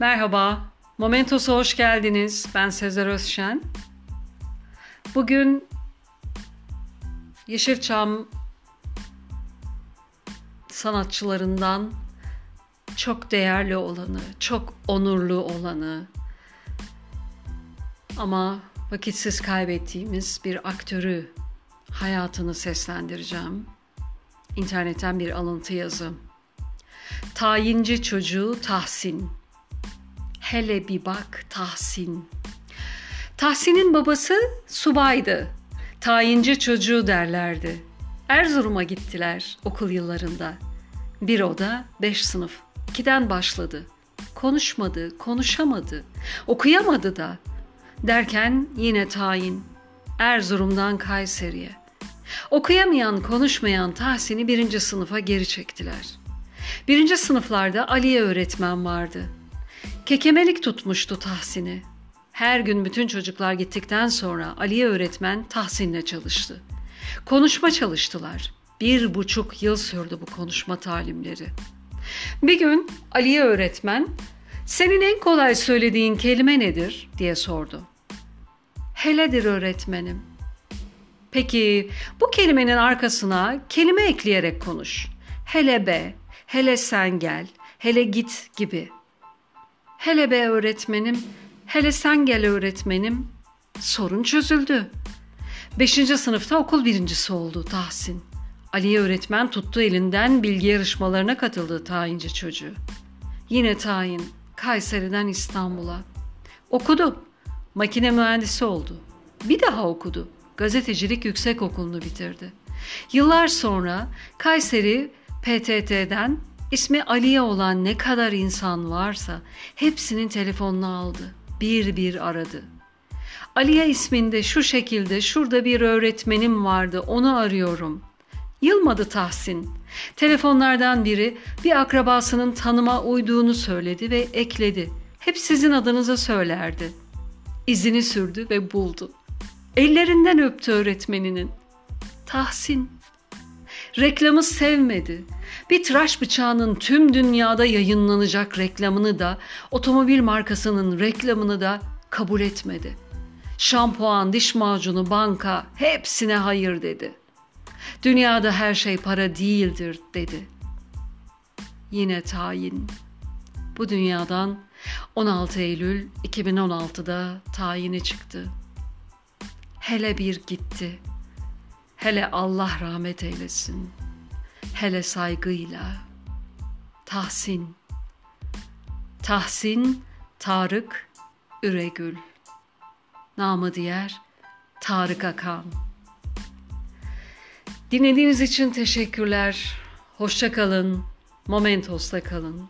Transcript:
Merhaba, Momentos'a hoş geldiniz. Ben Sezer Özşen. Bugün Yeşilçam sanatçılarından çok değerli olanı, çok onurlu olanı ama vakitsiz kaybettiğimiz bir aktörü hayatını seslendireceğim. İnternetten bir alıntı yazı. Tayinci çocuğu Tahsin. Hele bir bak Tahsin. Tahsin'in babası subaydı. Tayinci çocuğu derlerdi. Erzurum'a gittiler okul yıllarında. Bir oda, beş sınıf. İkiden başladı. Konuşmadı, konuşamadı, okuyamadı da. Derken yine tayin. Erzurum'dan Kayseri'ye. Okuyamayan, konuşmayan Tahsin'i birinci sınıfa geri çektiler. Birinci sınıflarda Aliye öğretmen vardı. Kekemelik tutmuştu Tahsin'i. Her gün bütün çocuklar gittikten sonra Aliye öğretmen Tahsin'le çalıştı. Konuşma çalıştılar. Bir buçuk yıl sürdü bu konuşma talimleri. Bir gün Aliye öğretmen, senin en kolay söylediğin kelime nedir diye sordu. Heledir öğretmenim. Peki bu kelimenin arkasına kelime ekleyerek konuş. Hele be, hele sen gel, hele git gibi. Hele be öğretmenim, hele sen gel öğretmenim. Sorun çözüldü. Beşinci sınıfta okul birincisi oldu Tahsin. Aliye öğretmen tuttu elinden bilgi yarışmalarına katıldı tayinci çocuğu. Yine tayin, Kayseri'den İstanbul'a. Okudu, makine mühendisi oldu. Bir daha okudu, gazetecilik yüksek okulunu bitirdi. Yıllar sonra Kayseri PTT'den ismi Aliye olan ne kadar insan varsa hepsinin telefonunu aldı. Bir bir aradı. Aliye isminde şu şekilde şurada bir öğretmenim vardı onu arıyorum. Yılmadı Tahsin. Telefonlardan biri bir akrabasının tanıma uyduğunu söyledi ve ekledi. Hep sizin adınıza söylerdi. İzini sürdü ve buldu. Ellerinden öptü öğretmeninin. Tahsin. Reklamı sevmedi. Bir tıraş bıçağının tüm dünyada yayınlanacak reklamını da, otomobil markasının reklamını da kabul etmedi. Şampuan, diş macunu, banka hepsine hayır dedi. Dünyada her şey para değildir dedi. Yine tayin. Bu dünyadan 16 Eylül 2016'da tayini çıktı. Hele bir gitti. Hele Allah rahmet eylesin. Hele saygıyla. Tahsin. Tahsin Tarık Üregül. Namı diğer Tarık Akan. Dinlediğiniz için teşekkürler. Hoşça kalın. Momentos'ta kalın.